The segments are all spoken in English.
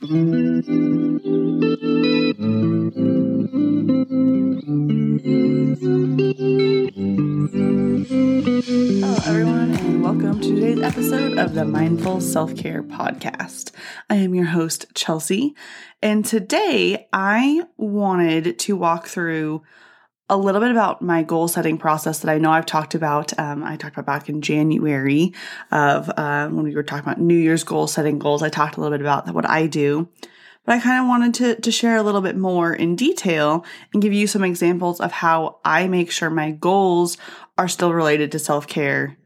Hello, everyone, and welcome to today's episode of the Mindful Self Care Podcast. I am your host, Chelsea, and today I wanted to walk through a little bit about my goal setting process that I know I've talked about. Um, I talked about back in January of uh, when we were talking about New Year's goal setting goals. I talked a little bit about what I do but I kind of wanted to, to share a little bit more in detail and give you some examples of how I make sure my goals are still related to self care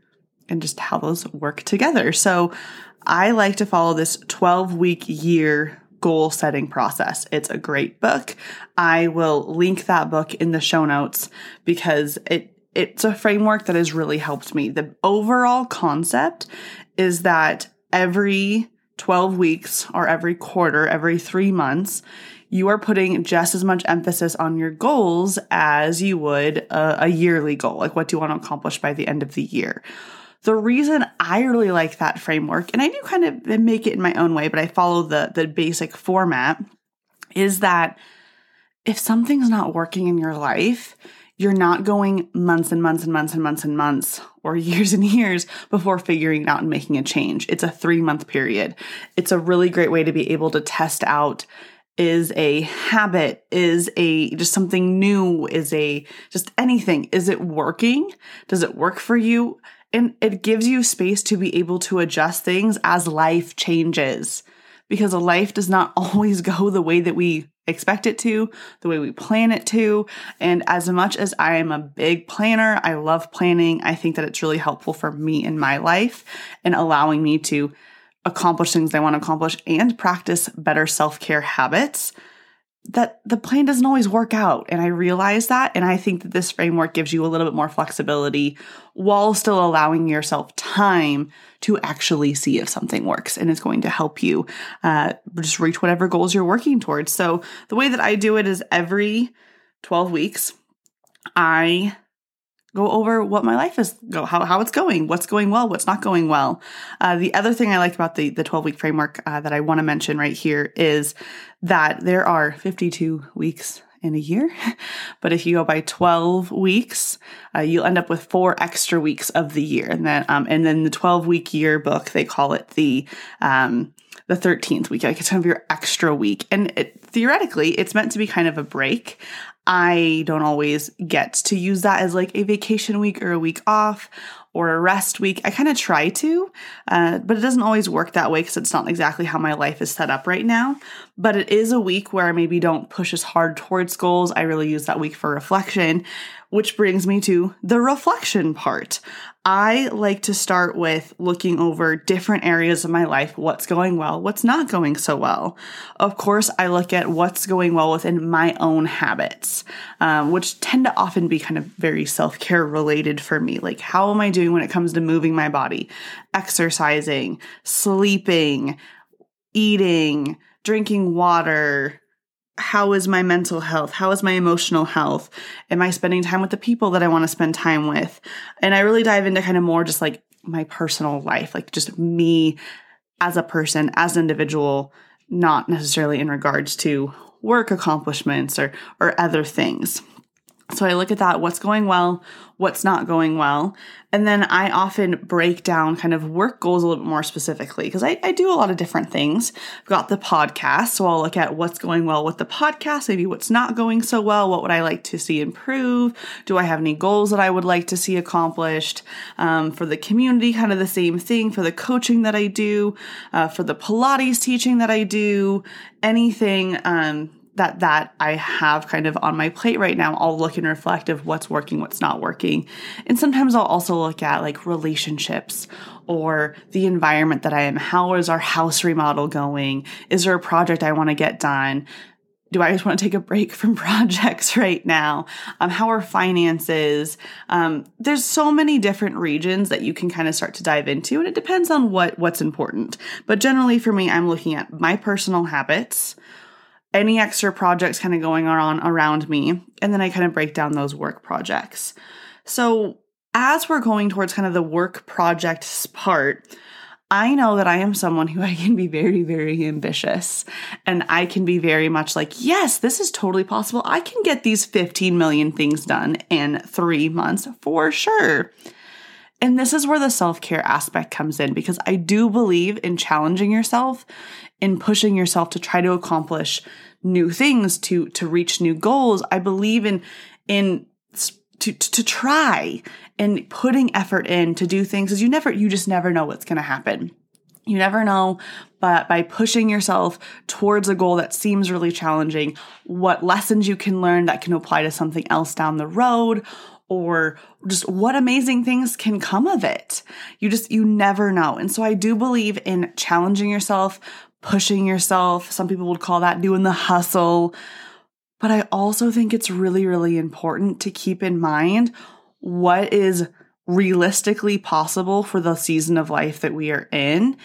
and just how those work together. So I like to follow this 12 week year goal setting process. It's a great book. I will link that book in the show notes because it it's a framework that has really helped me. The overall concept is that every 12 weeks or every quarter, every three months, you are putting just as much emphasis on your goals as you would a, a, yearly goal. Like, what do you want to accomplish by the end of the year? The reason I really like that framework, and I do kind of make it in my own way, but I follow the, the basic format, is that if something's not working in your life, you're not going months and months and months and months and months or years and years before figuring it out and making a change. It's a three month period. It's a really great way to be able to test out is a habit, is a just something new, is a just anything. Is it working? Does it work for you? And it gives you space to be able to adjust things as life changes because a life does not always go the way that we expect it to, the way we plan it to. And as much as I am a big planner, I love planning. I think that it's really helpful for me in my life and allowing me to accomplish things I want to accomplish and practice better self care habits that the plan doesn't always work out. And I realize that. And I think that this framework gives you a little bit more flexibility while still allowing yourself time to actually see if something works and it's going to help you uh, just reach whatever goals you're working towards. So the way that I do it is every 12 weeks, I go over what my life is go how, how it's going what's going well what's not going well. Uh, the other thing i like about the the 12 week framework uh, that i want to mention right here is that there are 52 weeks in a year. But if you go by 12 weeks uh, you'll end up with four extra weeks of the year. And then um, and then the 12 week year book they call it the um, the 13th week like it's kind of your extra week. And it, theoretically it's meant to be kind of a break I don't always get to use that as like a vacation week or a week off or a rest week. I kind of try to, uh, but it doesn't always work that way because it's not exactly how my life is set up right now. But it is a week where I maybe don't push as hard towards goals. I really use that week for reflection, which brings me to the reflection part. I like to start with looking over different areas of my life, what's going well, what's not going so well. Of course, I look at what's going well within my own habits, um, which tend to often be kind of very self care related for me. Like, how am I doing when it comes to moving my body, exercising, sleeping, eating, drinking water, how is my mental health? How is my emotional health? Am I spending time with the people that I want to spend time with? And I really dive into kind of more just like my personal life, like just me as a person, as an individual, not necessarily in regards to work accomplishments or or other things. So I look at that, what's going well, what's not going well. And then I often break down kind of work goals a little bit more specifically because I, I, do a lot of different things. I've got the podcast, so I'll look at what's going well with the podcast, maybe what's not going so well, what would I like to see improve? Do I have any goals that I would like to see accomplished? Um, for the community, kind of the same thing. For the coaching that I do, uh, for the Pilates teaching that I do, anything. Um, that that I have kind of on my plate right now, I'll look and reflect of what's working, what's not working. And sometimes I'll also look at like relationships or the environment that I am. How is our house remodel going? Is there a project I want to get done? Do I just want to take a break from projects right now? Um, how are finances? Um, there's so many different regions that you can kind of start to dive into, and it depends on what what's important. But generally, for me, I'm looking at my personal habits, any extra projects kind of going on around me. And then I kind of break down those work projects. So as we're going towards kind of the work projects part, I know that I am someone who I can be very, very ambitious. And I can be very much like, yes, this is totally possible. I can get these 15 million things done in three months for sure. And this is where the self care aspect comes in because I do believe in challenging yourself, in pushing yourself to try to accomplish new things, to, to reach new goals. I believe in, in, to, to try and putting effort in to do things because you never, you just never know what's going to happen. You never know, but by pushing yourself towards a goal that seems really challenging, what lessons you can learn that can apply to something else down the road, or just what amazing things can come of it. You just, you never know. And so I do believe in challenging yourself, pushing yourself. Some people would call that doing the hustle. But I also think it's really, really important to keep in mind what is realistically possible for the season of life that we are in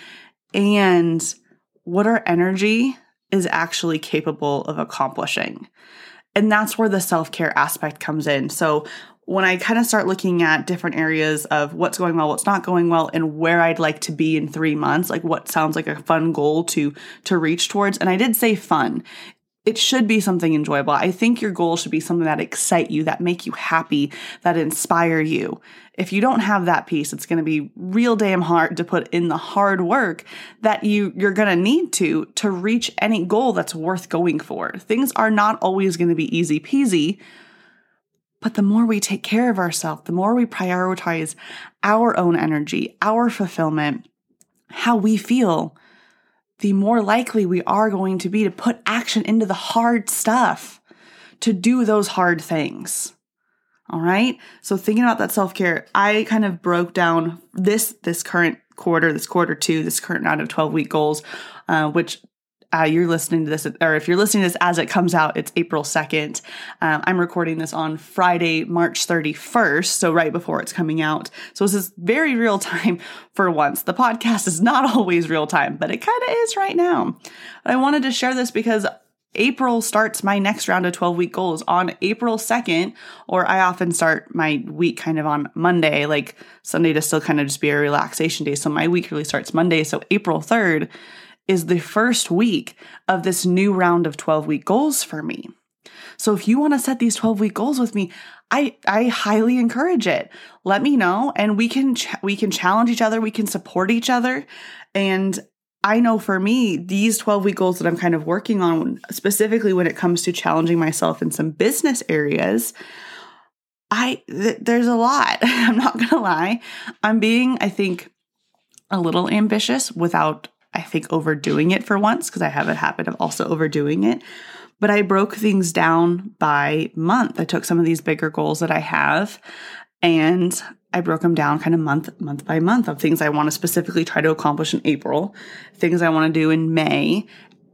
and what our energy is actually capable of accomplishing. And that's where the self care aspect comes in. So, when I kind of start looking at different areas of what's going well, what's not going well, and where I'd like to be in three months, like what sounds like a fun goal to to reach towards, and I did say fun it should be something enjoyable. I think your goal should be something that excite you, that make you happy, that inspire you. If you don't have that piece, it's going to be real damn hard to put in the hard work that you you're going to need to to reach any goal that's worth going for. Things are not always going to be easy peasy. But the more we take care of ourselves, the more we prioritize our own energy, our fulfillment, how we feel, the more likely we are going to be to put action into the hard stuff, to do those hard things. All right. So thinking about that self care, I kind of broke down this this current quarter, this quarter two, this current round of twelve week goals, uh, which uh, you're listening to this, or if you're listening to this as it comes out, it's April 2nd. Um, I'm recording this on Friday, March 31st, so right before it's coming out. So this is very real time for once. The podcast is not always real time, but it kind of is right now. I wanted to share this because April starts my next round of 12 week goals on April 2nd, or I often start my week kind of on Monday, like Sunday to still kind of just be a relaxation day. So my week really starts Monday. So April 3rd is the first week of this new round of 12 week goals for me. So if you want to set these 12 week goals with me, I I highly encourage it. Let me know and we can ch- we can challenge each other, we can support each other and I know for me, these 12 week goals that I'm kind of working on, specifically when it comes to challenging myself in some business areas, I th- there's a lot. I'm not going to lie. I'm being I think a little ambitious without I think, overdoing it for once because I have a habit of also overdoing it. But I broke things down by month. I took some of these bigger goals that I have and I broke them down kind of month month by month of things I want to specifically try to accomplish in April, things I want to do in May,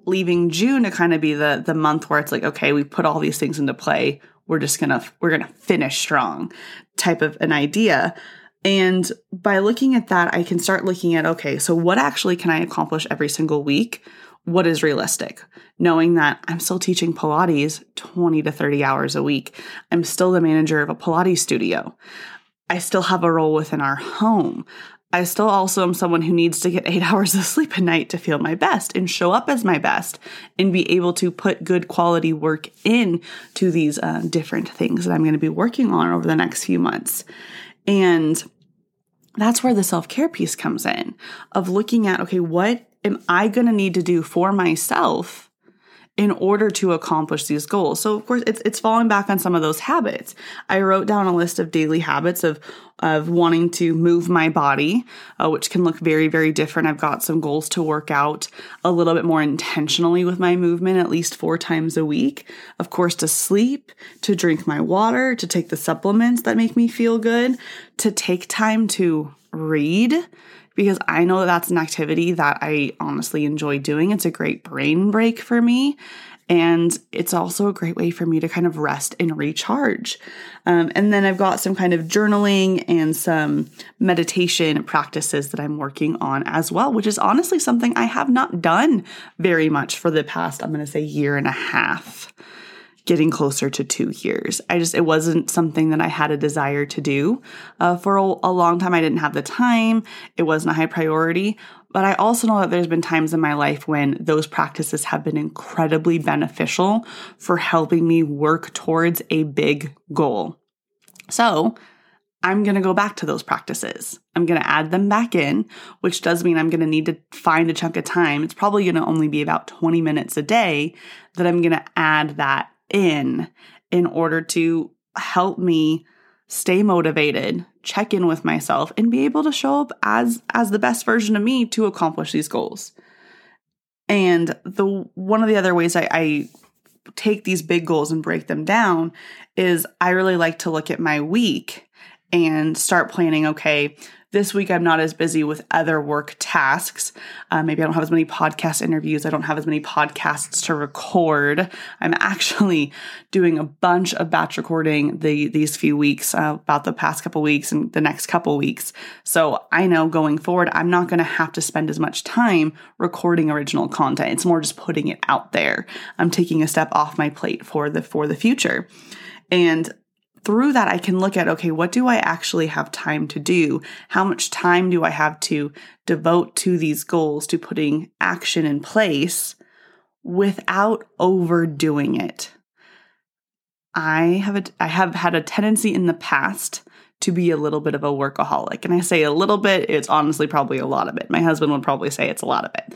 leaving June to kind of be the the month where it's like okay, we put all these things into play. We're just going to we're going to finish strong type of an idea. And by looking at that, I can start looking at okay, so what actually can I accomplish every single week? What is realistic? Knowing that I'm still teaching Pilates 20 to 30 hours a week. I'm still the manager of a Pilates studio. I still have a role within our home. I still also am someone who needs to get eight hours of sleep a night to feel my best and show up as my best and be able to put good quality work in to these uh, different things that I'm going to be working on over the next few months. And that's where the self care piece comes in of looking at, okay, what am I going to need to do for myself in order to accomplish these goals. So of course it's it's falling back on some of those habits. I wrote down a list of daily habits of of wanting to move my body, uh, which can look very very different. I've got some goals to work out a little bit more intentionally with my movement at least 4 times a week. Of course to sleep, to drink my water, to take the supplements that make me feel good, to take time to read because I know that that's an activity that I honestly enjoy doing. It's a great brain break for me. And it's also a great way for me to kind of rest and recharge. Um, and then I've got some kind of journaling and some meditation practices that I'm working on as well, which is honestly something I have not done very much for the past, I'm going to say, year and a half getting closer to two years. I just, it wasn't something that I had a desire to do. Uh, for a, a long time, I didn't have the time. It wasn't a high priority. But I also know that there's been times in my life when those practices have been incredibly beneficial for helping me work towards a big goal. So I'm going to go back to those practices. I'm going to add them back in, which does mean I'm going to need to find a chunk of time. It's probably going to only be about 20 minutes a day that I'm going to add that in in order to help me stay motivated, check in with myself and be able to show up as as the best version of me to accomplish these goals. And the one of the other ways I, I take these big goals and break them down is I really like to look at my week and start planning okay this week I'm not as busy with other work tasks. Uh, maybe I don't have as many podcast interviews. I don't have as many podcasts to record. I'm actually doing a bunch of batch recording the these few weeks, uh, about the past couple weeks and the next couple weeks. So I know going forward, I'm not going to have to spend as much time recording original content. It's more just putting it out there. I'm taking a step off my plate for the for the future. And through that, I can look at okay, what do I actually have time to do? How much time do I have to devote to these goals, to putting action in place without overdoing it? I have a, I have had a tendency in the past to be a little bit of a workaholic. And I say a little bit, it's honestly probably a lot of it. My husband would probably say it's a lot of it.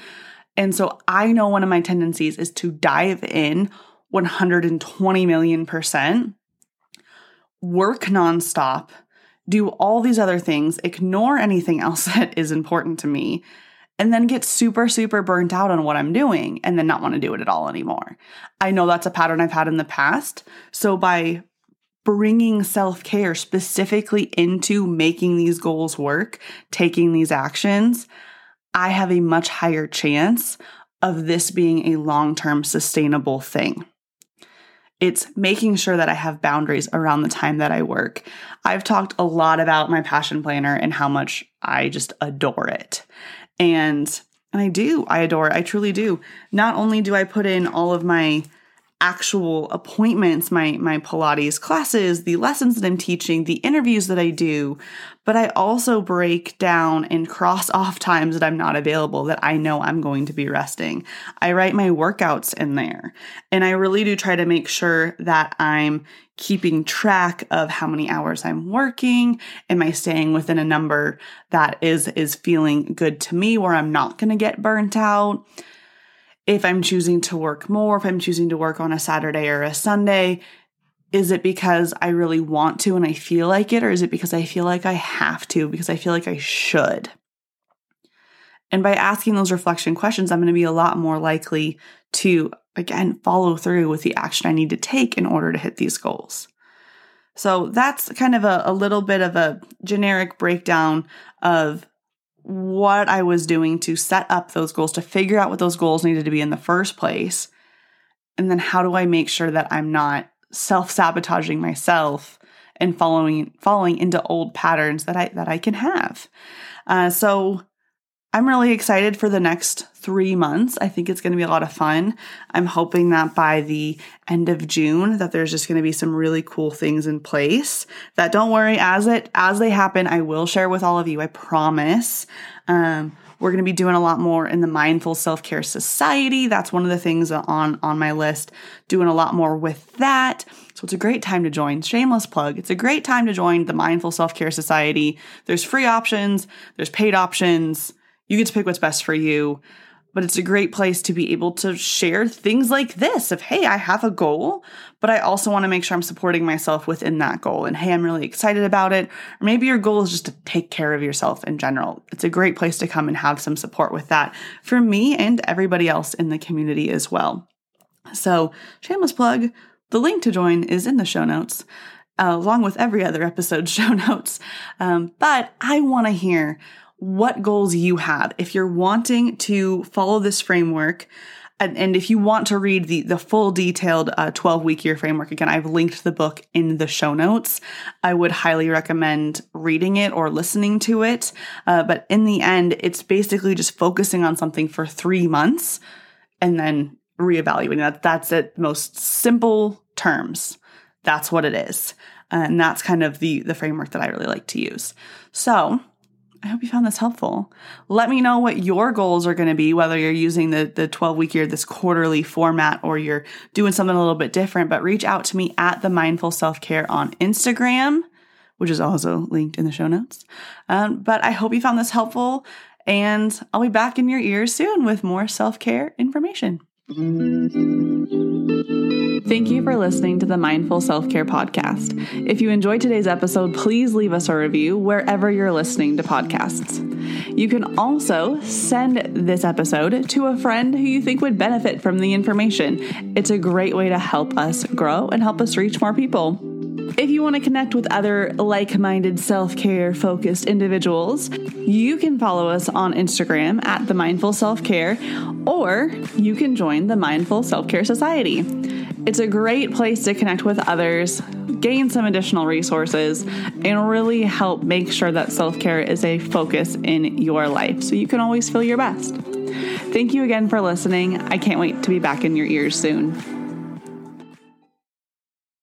And so I know one of my tendencies is to dive in 120 million percent work nonstop, do all these other things, ignore anything else that is important to me, and then get super, super burnt out on what I'm doing and then not want to do it at all anymore. I know that's a pattern I've had in the past. So by bringing self care specifically into making these goals work, taking these actions, I have a much higher chance of this being a long term sustainable thing. It's making sure that I have boundaries around the time that I work. I've talked a lot about my passion planner and how much I just adore it. And and I do. I adore it. I truly do. Not only do I put in all of my actual appointments, my my Pilates classes, the lessons that I'm teaching, the interviews that I do, but I also break down and cross off times that I'm not available that I know I'm going to be resting. I write my workouts in there. And I really do try to make sure that I'm keeping track of how many hours I'm working. Am I staying within a number that is is feeling good to me where I'm not going to get burnt out? If I'm choosing to work more, if I'm choosing to work on a Saturday or a Sunday, is it because I really want to and I feel like it, or is it because I feel like I have to, because I feel like I should? And by asking those reflection questions, I'm going to be a lot more likely to, again, follow through with the action I need to take in order to hit these goals. So that's kind of a, a little bit of a generic breakdown of what I was doing to set up those goals, to figure out what those goals needed to be in the first place. And then how do I make sure that I'm not self-sabotaging myself and following falling into old patterns that I that I can have. Uh, so I'm really excited for the next three months. I think it's going to be a lot of fun. I'm hoping that by the end of June that there's just going to be some really cool things in place. That don't worry, as it as they happen, I will share with all of you. I promise. Um, we're going to be doing a lot more in the Mindful Self Care Society. That's one of the things on on my list. Doing a lot more with that. So it's a great time to join. Shameless plug. It's a great time to join the Mindful Self Care Society. There's free options. There's paid options you get to pick what's best for you. But it's a great place to be able to share things like this of, hey, I have a goal, but I also want to make sure I'm supporting myself within that goal. And hey, I'm really excited about it. Or maybe your goal is just to take care of yourself in general. It's a great place to come and have some support with that for me and everybody else in the community as well. So, shameless plug the link to join is in the show notes. Uh, along with every other episode show notes. Um, but I want to hear what goals you have. If you're wanting to follow this framework, and, and if you want to read the, the full detailed uh, 12 week year framework, again, I've linked the book in the show notes. I would highly recommend reading it or listening to it. Uh, but in the end, it's basically just focusing on something for three months and then reevaluating that. That's it, most simple terms. That's what it is. And that's kind of the, the framework that I really like to use. So I hope you found this helpful. Let me know what your goals are going to be, whether you're using the, the 12 week year, this quarterly format, or you're doing something a little bit different. But reach out to me at the Mindful Self Care on Instagram, which is also linked in the show notes. Um, but I hope you found this helpful, and I'll be back in your ears soon with more self care information. Thank you for listening to the Mindful Self Care Podcast. If you enjoyed today's episode, please leave us a review wherever you're listening to podcasts. You can also send this episode to a friend who you think would benefit from the information. It's a great way to help us grow and help us reach more people. If you want to connect with other like minded self care focused individuals, you can follow us on Instagram at The Mindful Self Care, or you can join the Mindful Self Care Society. It's a great place to connect with others, gain some additional resources, and really help make sure that self care is a focus in your life so you can always feel your best. Thank you again for listening. I can't wait to be back in your ears soon.